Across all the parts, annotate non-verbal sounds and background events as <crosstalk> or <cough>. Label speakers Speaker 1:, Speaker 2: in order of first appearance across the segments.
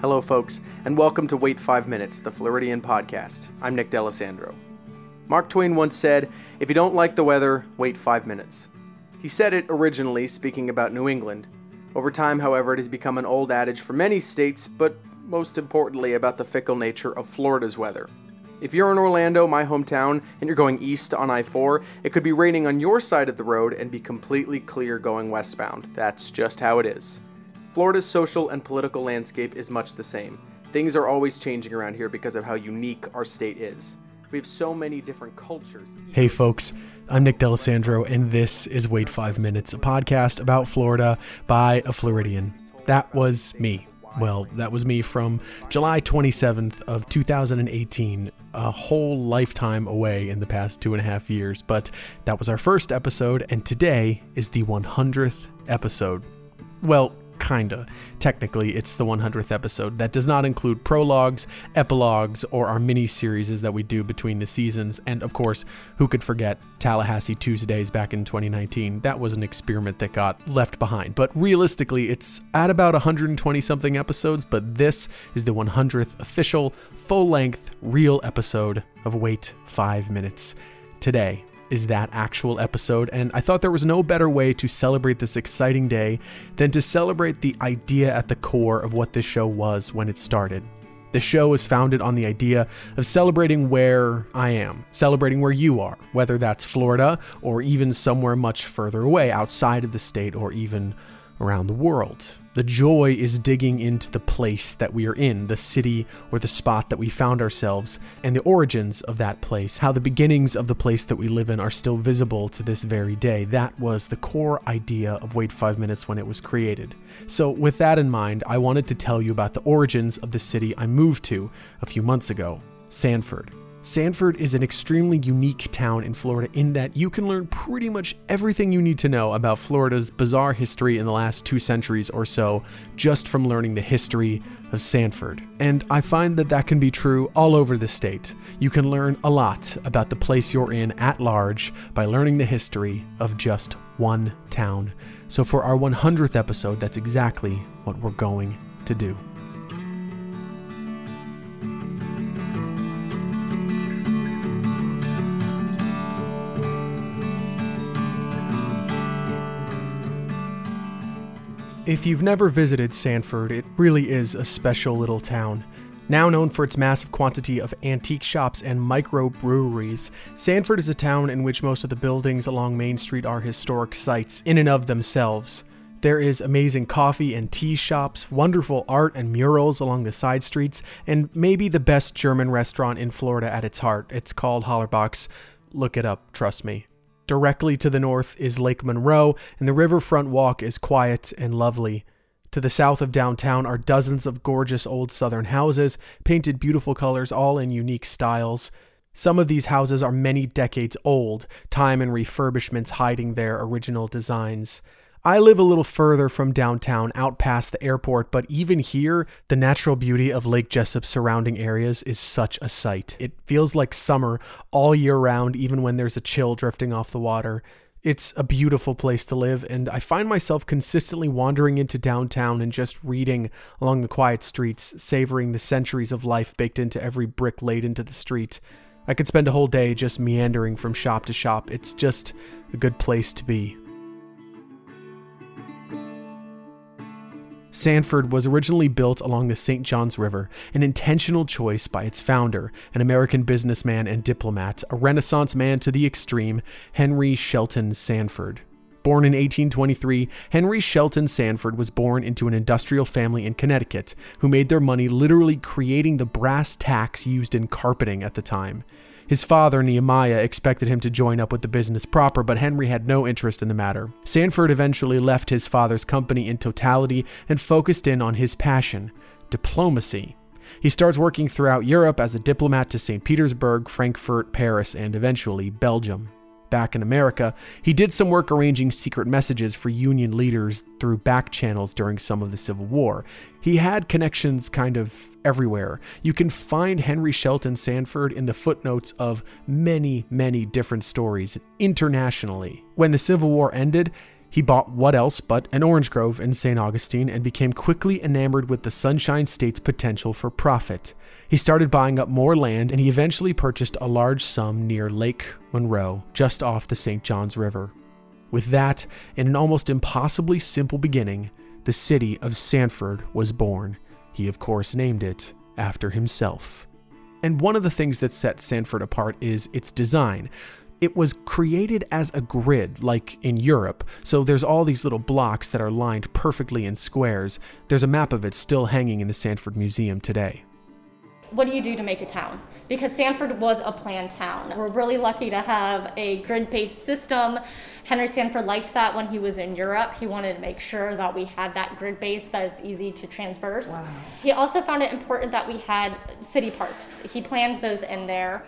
Speaker 1: Hello, folks, and welcome to Wait Five Minutes, the Floridian podcast. I'm Nick D'Alessandro. Mark Twain once said, If you don't like the weather, wait five minutes. He said it originally speaking about New England. Over time, however, it has become an old adage for many states, but most importantly, about the fickle nature of Florida's weather. If you're in Orlando, my hometown, and you're going east on I 4, it could be raining on your side of the road and be completely clear going westbound. That's just how it is. Florida's social and political landscape is much the same. Things are always changing around here because of how unique our state is. We have so many different cultures.
Speaker 2: Hey, folks, I'm Nick D'Alessandro, and this is Wait Five Minutes, a podcast about Florida by a Floridian. That was me. Well, that was me from July 27th of 2018, a whole lifetime away in the past two and a half years. But that was our first episode, and today is the 100th episode. Well, kinda. Technically, it's the 100th episode. That does not include prologues, epilogues, or our mini series that we do between the seasons. And of course, who could forget Tallahassee Tuesdays back in 2019? That was an experiment that got left behind. But realistically, it's at about 120 something episodes, but this is the 100th official, full length, real episode of Wait 5 Minutes. Today, is that actual episode, and I thought there was no better way to celebrate this exciting day than to celebrate the idea at the core of what this show was when it started. The show was founded on the idea of celebrating where I am, celebrating where you are, whether that's Florida or even somewhere much further away outside of the state or even around the world. The joy is digging into the place that we are in, the city or the spot that we found ourselves, and the origins of that place, how the beginnings of the place that we live in are still visible to this very day. That was the core idea of Wait 5 Minutes when it was created. So, with that in mind, I wanted to tell you about the origins of the city I moved to a few months ago, Sanford. Sanford is an extremely unique town in Florida in that you can learn pretty much everything you need to know about Florida's bizarre history in the last two centuries or so just from learning the history of Sanford. And I find that that can be true all over the state. You can learn a lot about the place you're in at large by learning the history of just one town. So for our 100th episode, that's exactly what we're going to do. If you've never visited Sanford, it really is a special little town. Now known for its massive quantity of antique shops and microbreweries, Sanford is a town in which most of the buildings along Main Street are historic sites in and of themselves. There is amazing coffee and tea shops, wonderful art and murals along the side streets, and maybe the best German restaurant in Florida at its heart. It's called Hollerbach's. Look it up, trust me. Directly to the north is Lake Monroe, and the riverfront walk is quiet and lovely. To the south of downtown are dozens of gorgeous old southern houses, painted beautiful colors, all in unique styles. Some of these houses are many decades old, time and refurbishments hiding their original designs. I live a little further from downtown, out past the airport, but even here, the natural beauty of Lake Jesup's surrounding areas is such a sight. It feels like summer all year round, even when there's a chill drifting off the water. It's a beautiful place to live, and I find myself consistently wandering into downtown and just reading along the quiet streets, savoring the centuries of life baked into every brick laid into the street. I could spend a whole day just meandering from shop to shop. It's just a good place to be. Sanford was originally built along the St. Johns River, an intentional choice by its founder, an American businessman and diplomat, a Renaissance man to the extreme, Henry Shelton Sanford. Born in 1823, Henry Shelton Sanford was born into an industrial family in Connecticut who made their money literally creating the brass tacks used in carpeting at the time. His father, Nehemiah, expected him to join up with the business proper, but Henry had no interest in the matter. Sanford eventually left his father's company in totality and focused in on his passion diplomacy. He starts working throughout Europe as a diplomat to St. Petersburg, Frankfurt, Paris, and eventually Belgium back in America, he did some work arranging secret messages for Union leaders through back channels during some of the Civil War. He had connections kind of everywhere. You can find Henry Shelton Sanford in the footnotes of many, many different stories internationally. When the Civil War ended, He bought what else but an orange grove in St. Augustine and became quickly enamored with the Sunshine State's potential for profit. He started buying up more land and he eventually purchased a large sum near Lake Monroe, just off the St. Johns River. With that, in an almost impossibly simple beginning, the city of Sanford was born. He, of course, named it after himself. And one of the things that sets Sanford apart is its design. It was created as a grid, like in Europe, so there's all these little blocks that are lined perfectly in squares. There's a map of it still hanging in the Sanford Museum today
Speaker 3: what do you do to make a town? Because Sanford was a planned town. We're really lucky to have a grid based system. Henry Sanford liked that when he was in Europe. He wanted to make sure that we had that grid base that it's easy to transverse. Wow. He also found it important that we had city parks. He planned those in there.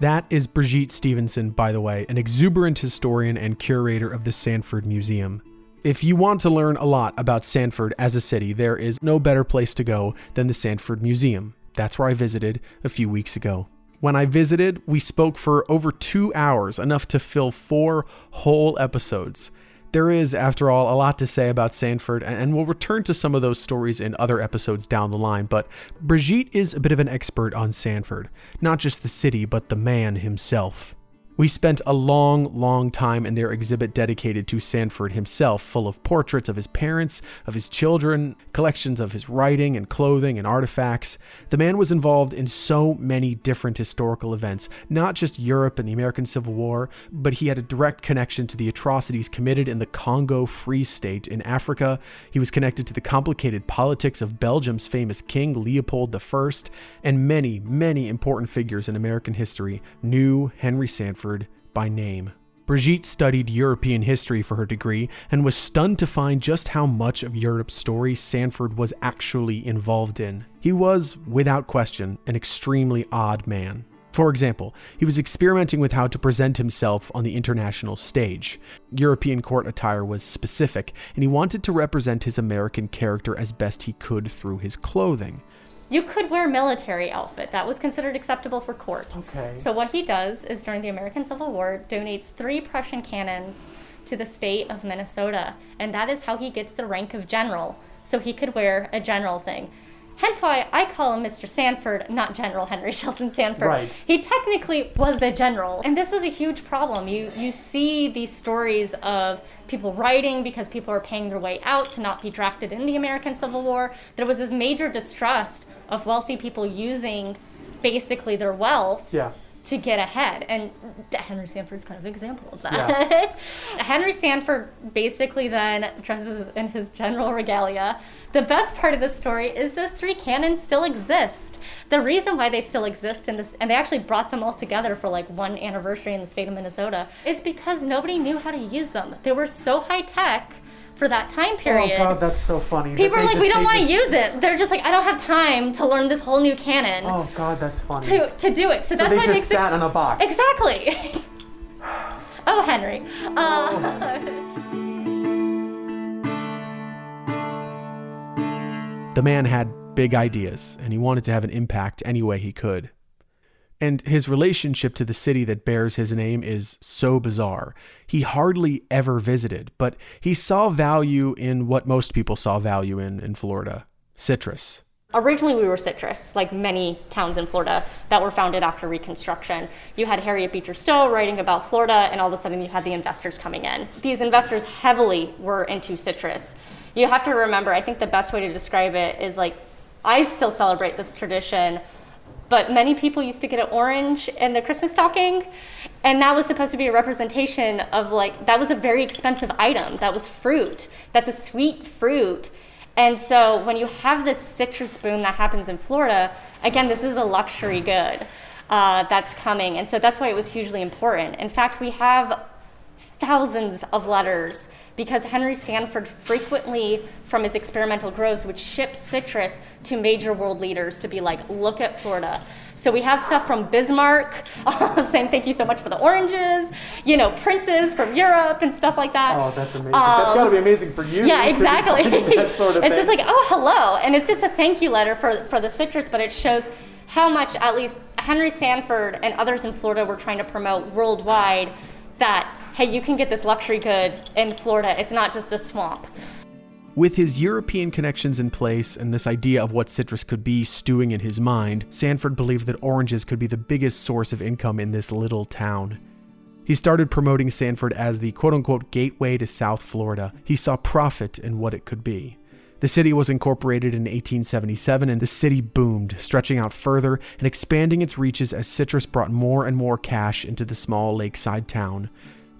Speaker 2: That is Brigitte Stevenson, by the way, an exuberant historian and curator of the Sanford Museum. If you want to learn a lot about Sanford as a city, there is no better place to go than the Sanford Museum. That's where I visited a few weeks ago. When I visited, we spoke for over two hours, enough to fill four whole episodes. There is, after all, a lot to say about Sanford, and we'll return to some of those stories in other episodes down the line. But Brigitte is a bit of an expert on Sanford, not just the city, but the man himself. We spent a long, long time in their exhibit dedicated to Sanford himself, full of portraits of his parents, of his children, collections of his writing and clothing and artifacts. The man was involved in so many different historical events, not just Europe and the American Civil War, but he had a direct connection to the atrocities committed in the Congo Free State in Africa. He was connected to the complicated politics of Belgium's famous king, Leopold I, and many, many important figures in American history knew Henry Sanford by name. Brigitte studied European history for her degree and was stunned to find just how much of Europe's story Sanford was actually involved in. He was, without question, an extremely odd man. For example, he was experimenting with how to present himself on the international stage. European court attire was specific, and he wanted to represent his American character as best he could through his clothing.
Speaker 3: You could wear military outfit. That was considered acceptable for court.
Speaker 1: Okay.
Speaker 3: So what he does is during the American Civil War donates 3 Prussian cannons to the state of Minnesota, and that is how he gets the rank of general. So he could wear a general thing. Hence why I call him Mr. Sanford, not General Henry <laughs> Shelton Sanford.
Speaker 1: Right.
Speaker 3: He technically was a general. And this was a huge problem. You you see these stories of people writing because people are paying their way out to not be drafted in the American Civil War. There was this major distrust of wealthy people using basically their wealth
Speaker 1: yeah.
Speaker 3: to get ahead. And Henry Sanford's kind of an example of that. Yeah. <laughs> Henry Sanford basically then dresses in his general regalia. The best part of the story is those three cannons still exist. The reason why they still exist in this, and they actually brought them all together for like one anniversary in the state of Minnesota, is because nobody knew how to use them. They were so high tech for that time period.
Speaker 1: Oh god, that's so funny.
Speaker 3: People are like,
Speaker 1: just,
Speaker 3: we don't want to use it. They're just like, I don't have time to learn this whole new cannon.
Speaker 1: Oh god, that's funny.
Speaker 3: To to do it. So,
Speaker 1: so
Speaker 3: that's
Speaker 1: they
Speaker 3: why
Speaker 1: just
Speaker 3: it makes
Speaker 1: sat
Speaker 3: it...
Speaker 1: in a box.
Speaker 3: Exactly. <laughs> oh, Henry. Uh...
Speaker 1: Oh.
Speaker 2: The man had big ideas, and he wanted to have an impact any way he could. And his relationship to the city that bears his name is so bizarre. He hardly ever visited, but he saw value in what most people saw value in in Florida citrus.
Speaker 3: Originally, we were citrus, like many towns in Florida that were founded after Reconstruction. You had Harriet Beecher Stowe writing about Florida, and all of a sudden, you had the investors coming in. These investors heavily were into citrus. You have to remember, I think the best way to describe it is like, I still celebrate this tradition but many people used to get an orange in their Christmas stocking. And that was supposed to be a representation of like, that was a very expensive item. That was fruit. That's a sweet fruit. And so when you have this citrus boom that happens in Florida, again, this is a luxury good uh, that's coming. And so that's why it was hugely important. In fact, we have thousands of letters because Henry Sanford frequently, from his experimental groves, would ship citrus to major world leaders to be like, look at Florida. So we have stuff from Bismarck <laughs> um, saying thank you so much for the oranges, you know, princes from Europe and stuff like that.
Speaker 1: Oh, that's amazing. Um, that's got to be amazing for you.
Speaker 3: Yeah, <laughs> exactly. <laughs>
Speaker 1: Sort of
Speaker 3: it's thing. just like, oh, hello. And it's just a thank you letter for, for the citrus, but it shows how much at least Henry Sanford and others in Florida were trying to promote worldwide that hey, you can get this luxury good in Florida. It's not just the swamp.
Speaker 2: With his European connections in place and this idea of what citrus could be stewing in his mind, Sanford believed that oranges could be the biggest source of income in this little town. He started promoting Sanford as the quote unquote gateway to South Florida. He saw profit in what it could be. The city was incorporated in 1877 and the city boomed, stretching out further and expanding its reaches as citrus brought more and more cash into the small lakeside town.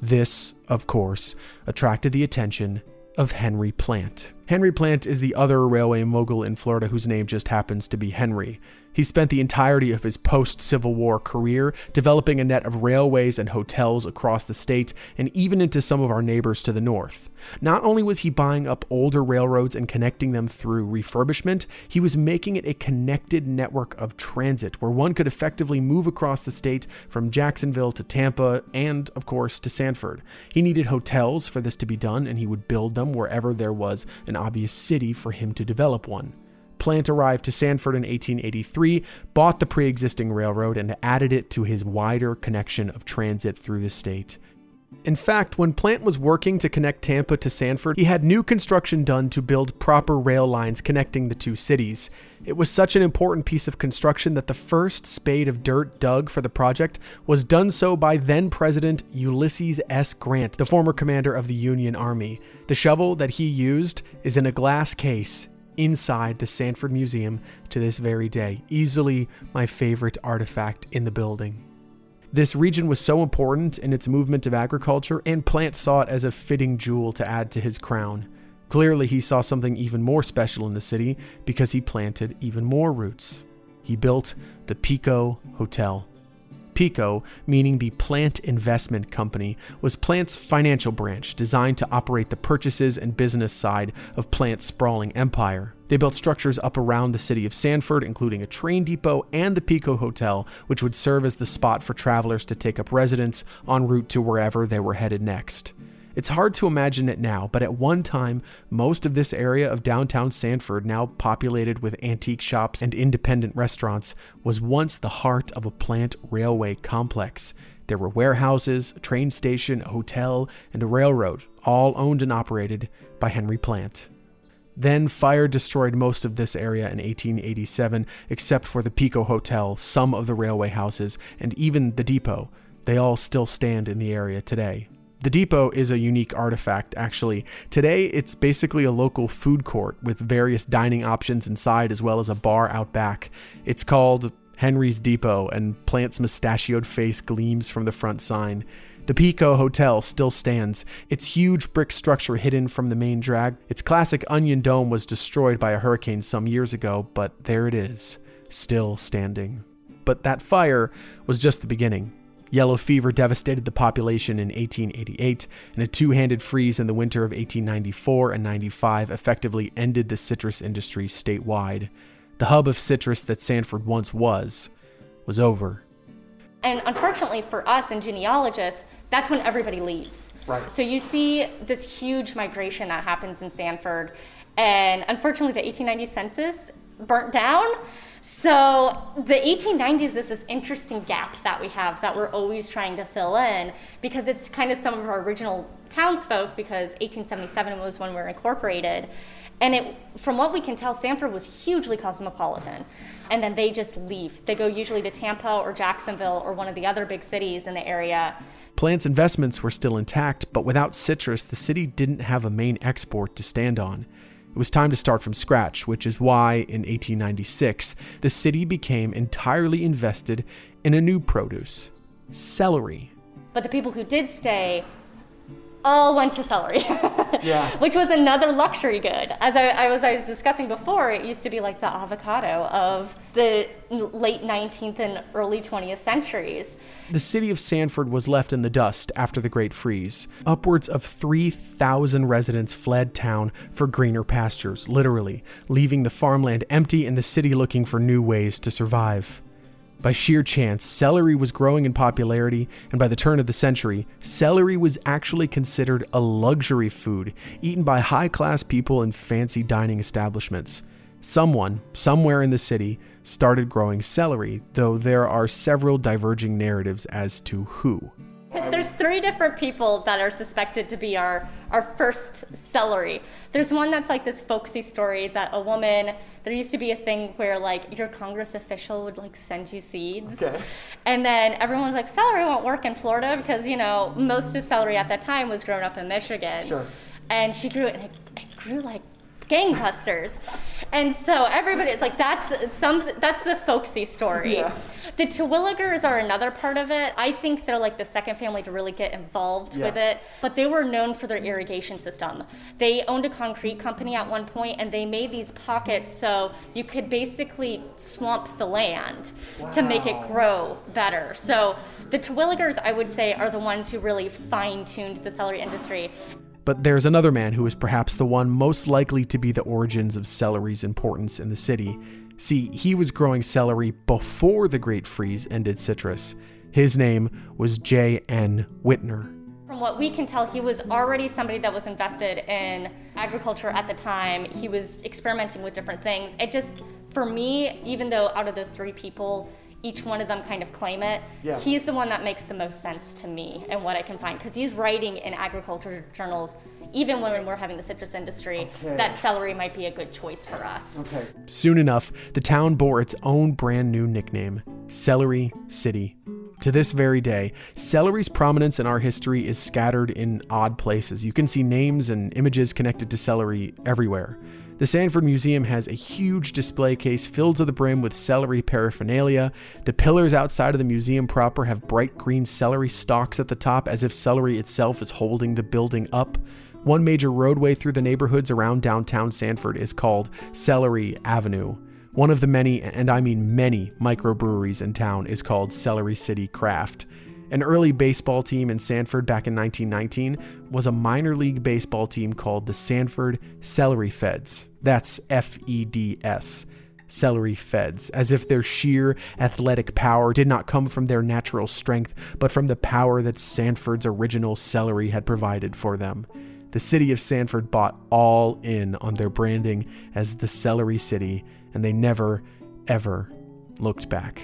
Speaker 2: This, of course, attracted the attention of Henry Plant. Henry Plant is the other railway mogul in Florida whose name just happens to be Henry. He spent the entirety of his post Civil War career developing a net of railways and hotels across the state and even into some of our neighbors to the north. Not only was he buying up older railroads and connecting them through refurbishment, he was making it a connected network of transit where one could effectively move across the state from Jacksonville to Tampa and, of course, to Sanford. He needed hotels for this to be done, and he would build them wherever there was an obvious city for him to develop one. Plant arrived to Sanford in 1883, bought the pre existing railroad, and added it to his wider connection of transit through the state. In fact, when Plant was working to connect Tampa to Sanford, he had new construction done to build proper rail lines connecting the two cities. It was such an important piece of construction that the first spade of dirt dug for the project was done so by then President Ulysses S. Grant, the former commander of the Union Army. The shovel that he used is in a glass case inside the Sanford Museum to this very day. Easily my favorite artifact in the building. This region was so important in its movement of agriculture, and Plant saw it as a fitting jewel to add to his crown. Clearly, he saw something even more special in the city because he planted even more roots. He built the Pico Hotel. PICO, meaning the Plant Investment Company, was Plant's financial branch designed to operate the purchases and business side of Plant's sprawling empire. They built structures up around the city of Sanford, including a train depot and the Pico Hotel, which would serve as the spot for travelers to take up residence en route to wherever they were headed next. It's hard to imagine it now, but at one time, most of this area of downtown Sanford, now populated with antique shops and independent restaurants, was once the heart of a plant railway complex. There were warehouses, a train station, a hotel, and a railroad, all owned and operated by Henry Plant. Then fire destroyed most of this area in 1887, except for the Pico Hotel, some of the railway houses, and even the depot. They all still stand in the area today. The depot is a unique artifact, actually. Today, it's basically a local food court with various dining options inside as well as a bar out back. It's called Henry's Depot, and Plant's mustachioed face gleams from the front sign. The Pico Hotel still stands, its huge brick structure hidden from the main drag. Its classic onion dome was destroyed by a hurricane some years ago, but there it is, still standing. But that fire was just the beginning. Yellow fever devastated the population in 1888, and a two handed freeze in the winter of 1894 and 95 effectively ended the citrus industry statewide. The hub of citrus that Sanford once was, was over.
Speaker 3: And unfortunately for us and genealogists, that's when everybody leaves.
Speaker 1: Right.
Speaker 3: So you see this huge migration that happens in Sanford. And unfortunately, the 1890 census burnt down. So the 1890s is this interesting gap that we have that we're always trying to fill in because it's kind of some of our original townsfolk because 1877 was when we were incorporated. And it, from what we can tell, Sanford was hugely cosmopolitan. And then they just leave. They go usually to Tampa or Jacksonville or one of the other big cities in the area.
Speaker 2: Plant's investments were still intact, but without citrus, the city didn't have a main export to stand on. It was time to start from scratch, which is why, in 1896, the city became entirely invested in a new produce celery.
Speaker 3: But the people who did stay all went to celery, <laughs>
Speaker 1: Yeah.
Speaker 3: which was another luxury good. As I, I was I was discussing before, it used to be like the avocado of the late 19th and early 20th centuries.
Speaker 2: The city of Sanford was left in the dust after the Great Freeze. Upwards of 3,000 residents fled town for greener pastures, literally, leaving the farmland empty and the city looking for new ways to survive. By sheer chance, celery was growing in popularity, and by the turn of the century, celery was actually considered a luxury food eaten by high class people in fancy dining establishments. Someone, somewhere in the city, started growing celery, though there are several diverging narratives as to who.
Speaker 3: There's three different people that are suspected to be our our first celery. There's one that's like this folksy story that a woman. There used to be a thing where like your Congress official would like send you seeds,
Speaker 1: Okay.
Speaker 3: and then everyone was like, celery won't work in Florida because you know most of celery at that time was grown up in Michigan.
Speaker 1: Sure.
Speaker 3: And she grew it, and it, it grew like gangbusters. And so everybody, it's like that's some that's the folksy story.
Speaker 1: Yeah.
Speaker 3: The Terwilligers are another part of it. I think they're like the second family to really get involved with it. But they were known for their irrigation system. They owned a concrete company at one point, and they made these pockets so you could basically swamp the land to make it grow better. So the Terwilligers, I would say, are the ones who really fine-tuned the celery industry.
Speaker 2: But there's another man who is perhaps the one most likely to be the origins of celery's importance in the city. See, he was growing celery before the Great Freeze ended citrus. His name was J.N. Whitner.
Speaker 3: From what we can tell, he was already somebody that was invested in agriculture at the time. He was experimenting with different things. It just, for me, even though out of those three people, each one of them kind of claim it,
Speaker 1: Yeah.
Speaker 3: he's the one that makes the most sense to me and what I can find. Because he's writing in agriculture journals, even when we're having the citrus industry,
Speaker 1: Okay.
Speaker 3: that celery might be a good choice for us.
Speaker 1: Okay.
Speaker 2: Soon enough, the town bore its own brand new nickname Celery City. To this very day, celery's prominence in our history is scattered in odd places. You can see names and images connected to celery everywhere. The Sanford Museum has a huge display case filled to the brim with celery paraphernalia. The pillars outside of the museum proper have bright green celery stalks at the top, as if celery itself is holding the building up. One major roadway through the neighborhoods around downtown Sanford is called Celery Avenue. One of the many, and I mean many, microbreweries in town is called Celery City Craft. An early baseball team in Sanford back in 1919 was a minor league baseball team called the Sanford Celery Feds. That's F E D S. Celery Feds, as if their sheer athletic power did not come from their natural strength, but from the power that Sanford's original celery had provided for them. The city of Sanford bought all in on their branding as the Celery City, and they never, ever looked back.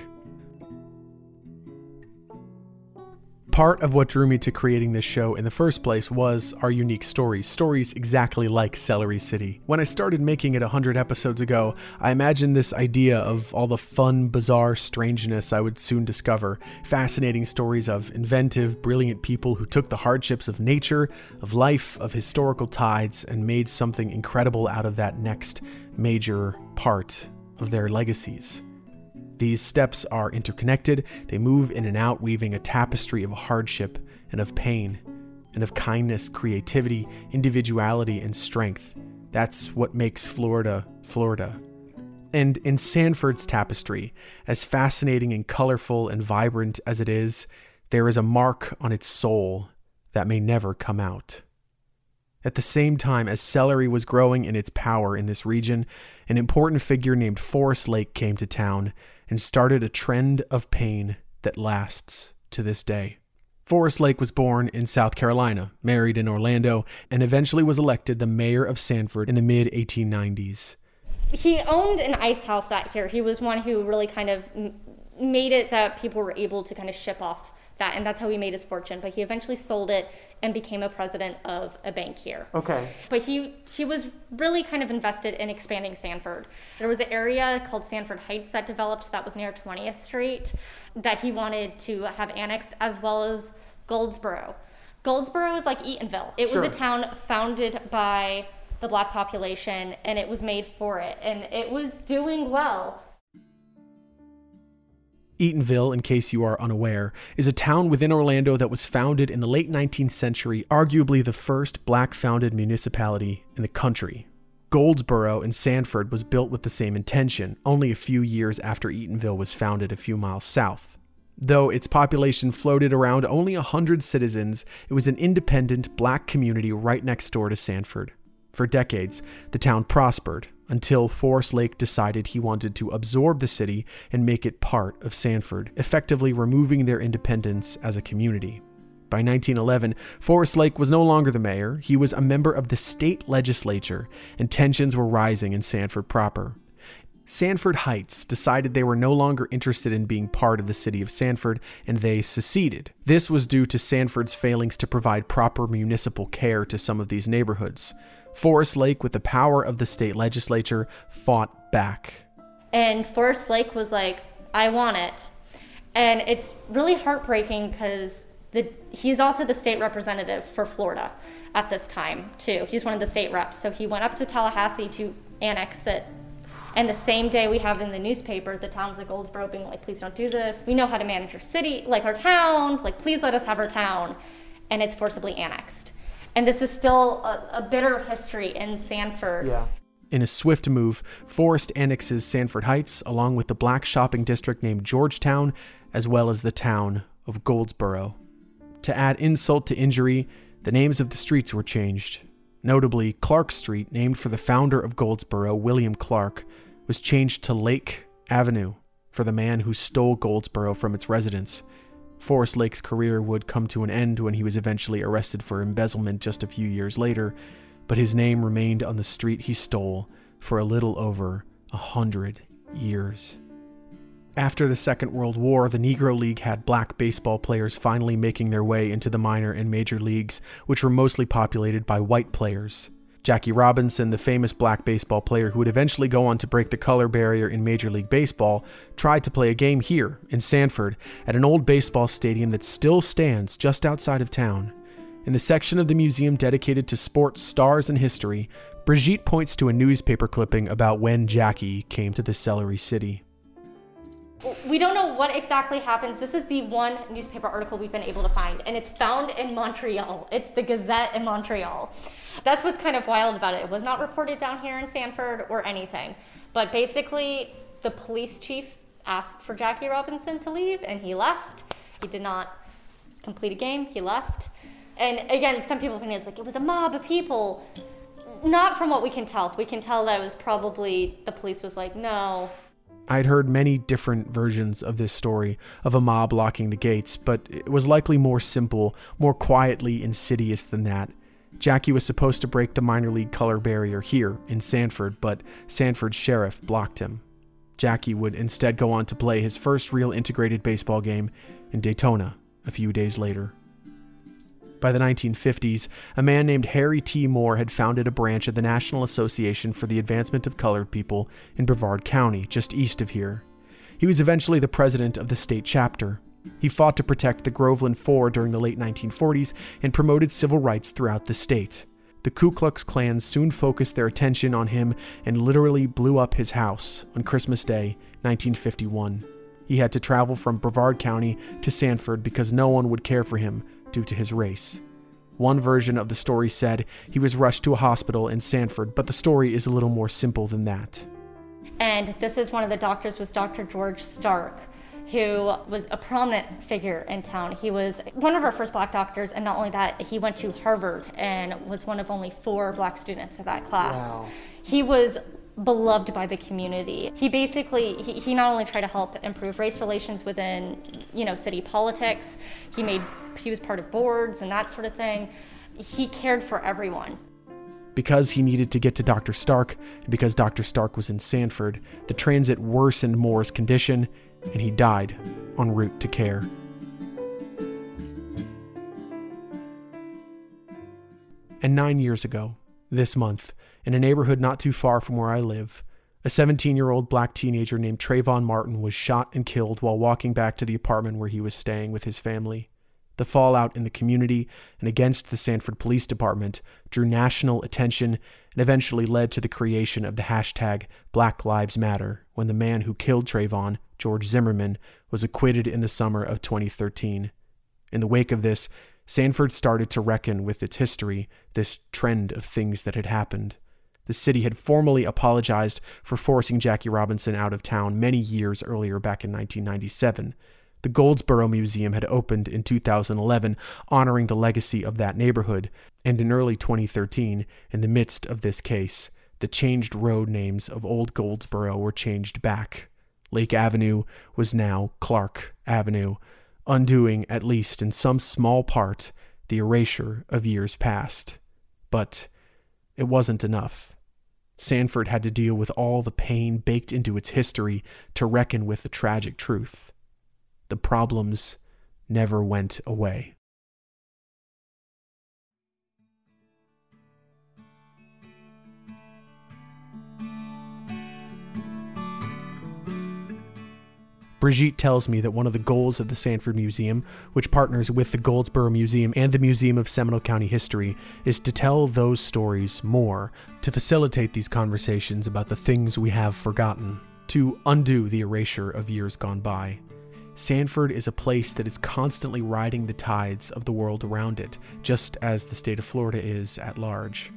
Speaker 2: Part of what drew me to creating this show in the first place was our unique stories, stories exactly like Celery City. When I started making it 100 episodes ago, I imagined this idea of all the fun, bizarre strangeness I would soon discover, fascinating stories of inventive, brilliant people who took the hardships of nature, of life, of historical tides, and made something incredible out of that next major part of their legacies. These steps are interconnected, they move in and out, weaving a tapestry of hardship and of pain, and of kindness, creativity, individuality, and strength. That's what makes Florida, Florida. And in Sanford's tapestry, as fascinating and colorful and vibrant as it is, there is a mark on its soul that may never come out. At the same time as celery was growing in its power in this region, an important figure named Forrest Lake came to town and started a trend of pain that lasts to this day. Forrest Lake was born in South Carolina, married in Orlando, and eventually was elected the mayor of Sanford in the mid 1890s.
Speaker 3: he owned an ice house out here. He was one who really kind of made it that people were able to kind of ship off that, and that's how he made his fortune. But he eventually sold it and became a president of a bank here.
Speaker 1: Okay.
Speaker 3: But he he was really kind of invested in expanding Sanford. There was an area called Sanford Heights that developed that was near 20th Street that he wanted to have annexed, as well as Goldsboro. Goldsboro is like Eatonville. It
Speaker 1: Sure.
Speaker 3: was a town founded by the black population, and it was made for it, and it was doing well.
Speaker 2: Eatonville, in case you are unaware, is a town within Orlando that was founded in the late 19th century, arguably the first black founded municipality in the country. Goldsboro in Sanford was built with the same intention, only a few years after Eatonville was founded a few miles south. Though its population floated around only 100 citizens, it was an independent black community right next door to Sanford. For decades, the town prospered until Forrest Lake decided he wanted to absorb the city and make it part of Sanford, effectively removing their independence as a community. By 1911, Forrest Lake was no longer the mayor, he was a member of the state legislature, and tensions were rising in Sanford proper. Sanford Heights decided they were no longer interested in being part of the city of Sanford and they seceded. This was due to Sanford's failings to provide proper municipal care to some of these neighborhoods. Forrest Lake, with the power of the state legislature, fought back.
Speaker 3: And Forrest Lake was like, I want it. And it's really heartbreaking because he's also the state representative for Florida at this time, too. He's one of the state reps. So he went up to Tallahassee to annex it and the same day we have in the newspaper the towns of Goldsboro being like, please don't do this. We know how to manage our city, like our town, like please let us have our town. And it's forcibly annexed. And this is still a, a bitter history in Sanford.
Speaker 2: Yeah. In a swift move, Forrest annexes Sanford Heights along with the black shopping district named Georgetown, as well as the town of Goldsboro. To add insult to injury, the names of the streets were changed. Notably, Clark Street, named for the founder of Goldsboro, William Clark, was changed to Lake Avenue for the man who stole Goldsboro from its residents. Forrest Lake's career would come to an end when he was eventually arrested for embezzlement just a few years later, but his name remained on the street he stole for a little over a hundred years. After the Second World War, the Negro League had black baseball players finally making their way into the minor and major leagues, which were mostly populated by white players. Jackie Robinson, the famous black baseball player who would eventually go on to break the color barrier in Major League Baseball, tried to play a game here in Sanford at an old baseball stadium that still stands just outside of town. In the section of the museum dedicated to sports, stars, and history, Brigitte points to a newspaper clipping about when Jackie came to the Celery City.
Speaker 3: We don't know what exactly happens. This is the one newspaper article we've been able to find, and it's found in Montreal. It's the Gazette in Montreal. That's what's kind of wild about it. It was not reported down here in Sanford or anything. But basically, the police chief asked for Jackie Robinson to leave, and he left. He did not complete a game, he left. And again, some people think it's like it was a mob of people. Not from what we can tell. We can tell that it was probably the police was like, no,
Speaker 2: I'd heard many different versions of this story of a mob locking the gates, but it was likely more simple, more quietly insidious than that. Jackie was supposed to break the minor league color barrier here in Sanford, but Sanford's sheriff blocked him. Jackie would instead go on to play his first real integrated baseball game in Daytona a few days later. By the 1950s, a man named Harry T. Moore had founded a branch of the National Association for the Advancement of Colored People in Brevard County, just east of here. He was eventually the president of the state chapter. He fought to protect the Groveland Four during the late 1940s and promoted civil rights throughout the state. The Ku Klux Klan soon focused their attention on him and literally blew up his house on Christmas Day, 1951. He had to travel from Brevard County to Sanford because no one would care for him due to his race. One version of the story said he was rushed to a hospital in Sanford, but the story is a little more simple than that.
Speaker 3: And this is one of the doctors was Dr. George Stark, who was a prominent figure in town. He was one of our first black doctors, and not only that, he went to Harvard and was one of only four black students of that class. Wow. He was beloved by the community. He basically he, he not only tried to help improve race relations within, you know, city politics, he made he was part of boards and that sort of thing. He cared for everyone.
Speaker 2: Because he needed to get to Dr. Stark, and because Dr. Stark was in Sanford, the transit worsened Moore's condition, and he died en route to care. And nine years ago, this month, in a neighborhood not too far from where I live, a 17 year old black teenager named Trayvon Martin was shot and killed while walking back to the apartment where he was staying with his family. The fallout in the community and against the Sanford Police Department drew national attention and eventually led to the creation of the hashtag Black Lives Matter when the man who killed Trayvon, George Zimmerman, was acquitted in the summer of 2013. In the wake of this, Sanford started to reckon with its history, this trend of things that had happened. The city had formally apologized for forcing Jackie Robinson out of town many years earlier, back in 1997. The Goldsboro Museum had opened in 2011, honoring the legacy of that neighborhood, and in early 2013, in the midst of this case, the changed road names of Old Goldsboro were changed back. Lake Avenue was now Clark Avenue, undoing, at least in some small part, the erasure of years past. But it wasn't enough. Sanford had to deal with all the pain baked into its history to reckon with the tragic truth. The problems never went away. Brigitte tells me that one of the goals of the Sanford Museum, which partners with the Goldsboro Museum and the Museum of Seminole County History, is to tell those stories more, to facilitate these conversations about the things we have forgotten, to undo the erasure of years gone by. Sanford is a place that is constantly riding the tides of the world around it, just as the state of Florida is at large.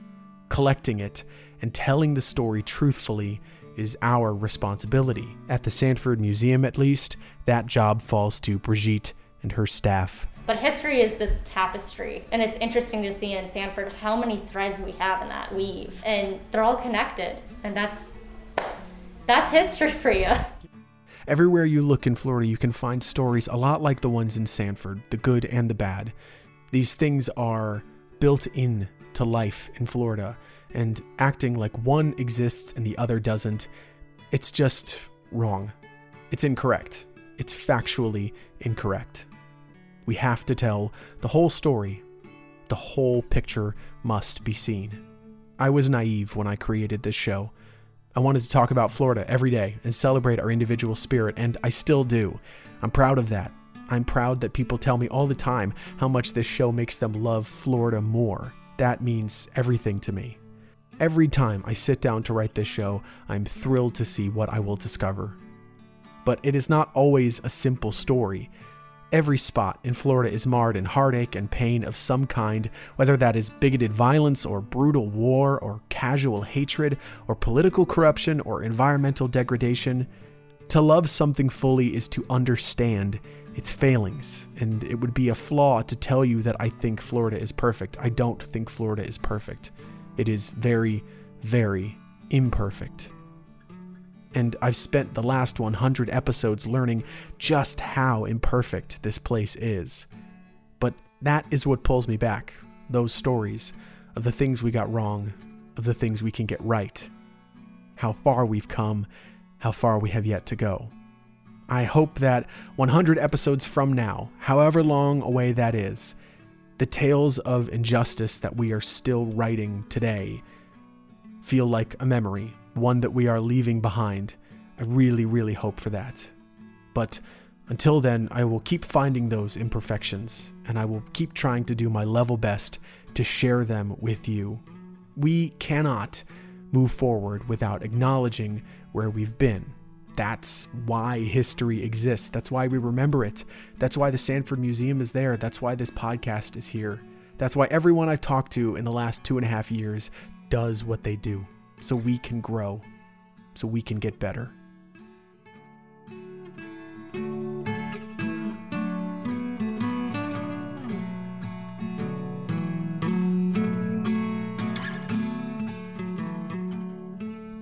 Speaker 2: Collecting it and telling the story truthfully is our responsibility. At the Sanford Museum, at least, that job falls to Brigitte and her staff.
Speaker 3: But history is this tapestry, and it's interesting to see in Sanford how many threads we have in that weave, and they're all connected, and that's that's history for you.
Speaker 2: Everywhere you look in Florida, you can find stories a lot like the ones in Sanford, the good and the bad. These things are built in to life in Florida, and acting like one exists and the other doesn't, it's just wrong. It's incorrect. It's factually incorrect. We have to tell the whole story. The whole picture must be seen. I was naive when I created this show. I wanted to talk about Florida every day and celebrate our individual spirit, and I still do. I'm proud of that. I'm proud that people tell me all the time how much this show makes them love Florida more. That means everything to me. Every time I sit down to write this show, I'm thrilled to see what I will discover. But it is not always a simple story. Every spot in Florida is marred in heartache and pain of some kind, whether that is bigoted violence or brutal war or casual hatred or political corruption or environmental degradation. To love something fully is to understand its failings, and it would be a flaw to tell you that I think Florida is perfect. I don't think Florida is perfect. It is very, very imperfect. And I've spent the last 100 episodes learning just how imperfect this place is. But that is what pulls me back those stories of the things we got wrong, of the things we can get right, how far we've come, how far we have yet to go. I hope that 100 episodes from now, however long away that is, the tales of injustice that we are still writing today feel like a memory, one that we are leaving behind. I really, really hope for that. But until then, I will keep finding those imperfections, and I will keep trying to do my level best to share them with you. We cannot move forward without acknowledging where we've been. That's why history exists. That's why we remember it. That's why the Sanford Museum is there. That's why this podcast is here. That's why everyone I've talked to in the last two and a half years does what they do. So we can grow, so we can get better.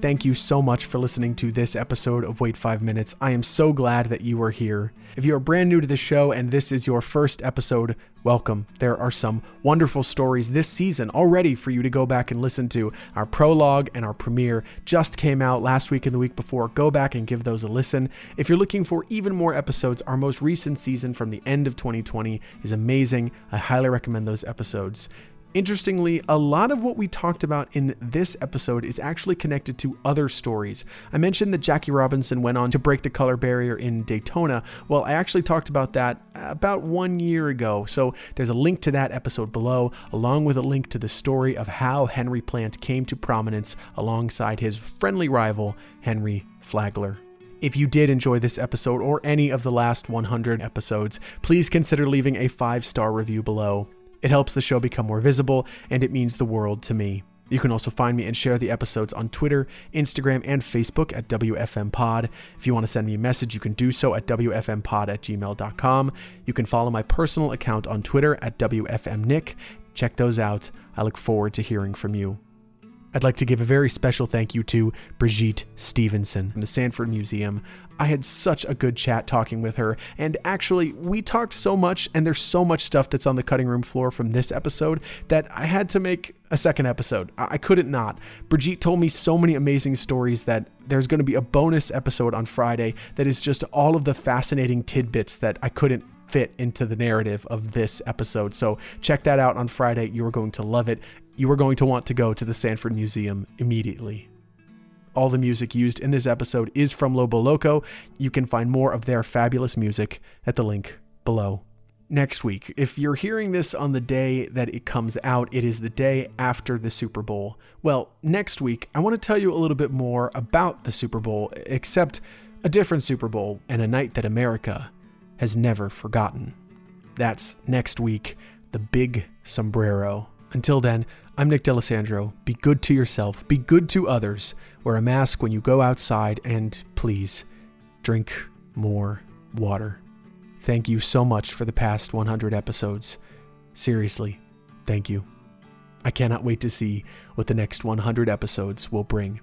Speaker 2: Thank you so much for listening to this episode of Wait 5 Minutes. I am so glad that you are here. If you are brand new to the show and this is your first episode, welcome. There are some wonderful stories this season already for you to go back and listen to. Our prologue and our premiere just came out last week and the week before. Go back and give those a listen. If you're looking for even more episodes, our most recent season from the end of 2020 is amazing. I highly recommend those episodes. Interestingly, a lot of what we talked about in this episode is actually connected to other stories. I mentioned that Jackie Robinson went on to break the color barrier in Daytona. Well, I actually talked about that about one year ago. So there's a link to that episode below, along with a link to the story of how Henry Plant came to prominence alongside his friendly rival, Henry Flagler. If you did enjoy this episode or any of the last 100 episodes, please consider leaving a five star review below. It helps the show become more visible, and it means the world to me. You can also find me and share the episodes on Twitter, Instagram, and Facebook at WFMPod. If you want to send me a message, you can do so at WFMPod at gmail.com. You can follow my personal account on Twitter at WFMNick. Check those out. I look forward to hearing from you. I'd like to give a very special thank you to Brigitte Stevenson from the Sanford Museum. I had such a good chat talking with her, and actually, we talked so much, and there's so much stuff that's on the cutting room floor from this episode that I had to make a second episode. I, I couldn't not. Brigitte told me so many amazing stories that there's going to be a bonus episode on Friday that is just all of the fascinating tidbits that I couldn't fit into the narrative of this episode. So check that out on Friday. You are going to love it. You are going to want to go to the Sanford Museum immediately. All the music used in this episode is from Lobo Loco. You can find more of their fabulous music at the link below. Next week, if you're hearing this on the day that it comes out, it is the day after the Super Bowl. Well, next week, I want to tell you a little bit more about the Super Bowl, except a different Super Bowl and a night that America has never forgotten. That's next week, the big sombrero. Until then, I'm Nick D'Alessandro. Be good to yourself, be good to others, wear a mask when you go outside, and please drink more water. Thank you so much for the past 100 episodes. Seriously, thank you. I cannot wait to see what the next 100 episodes will bring.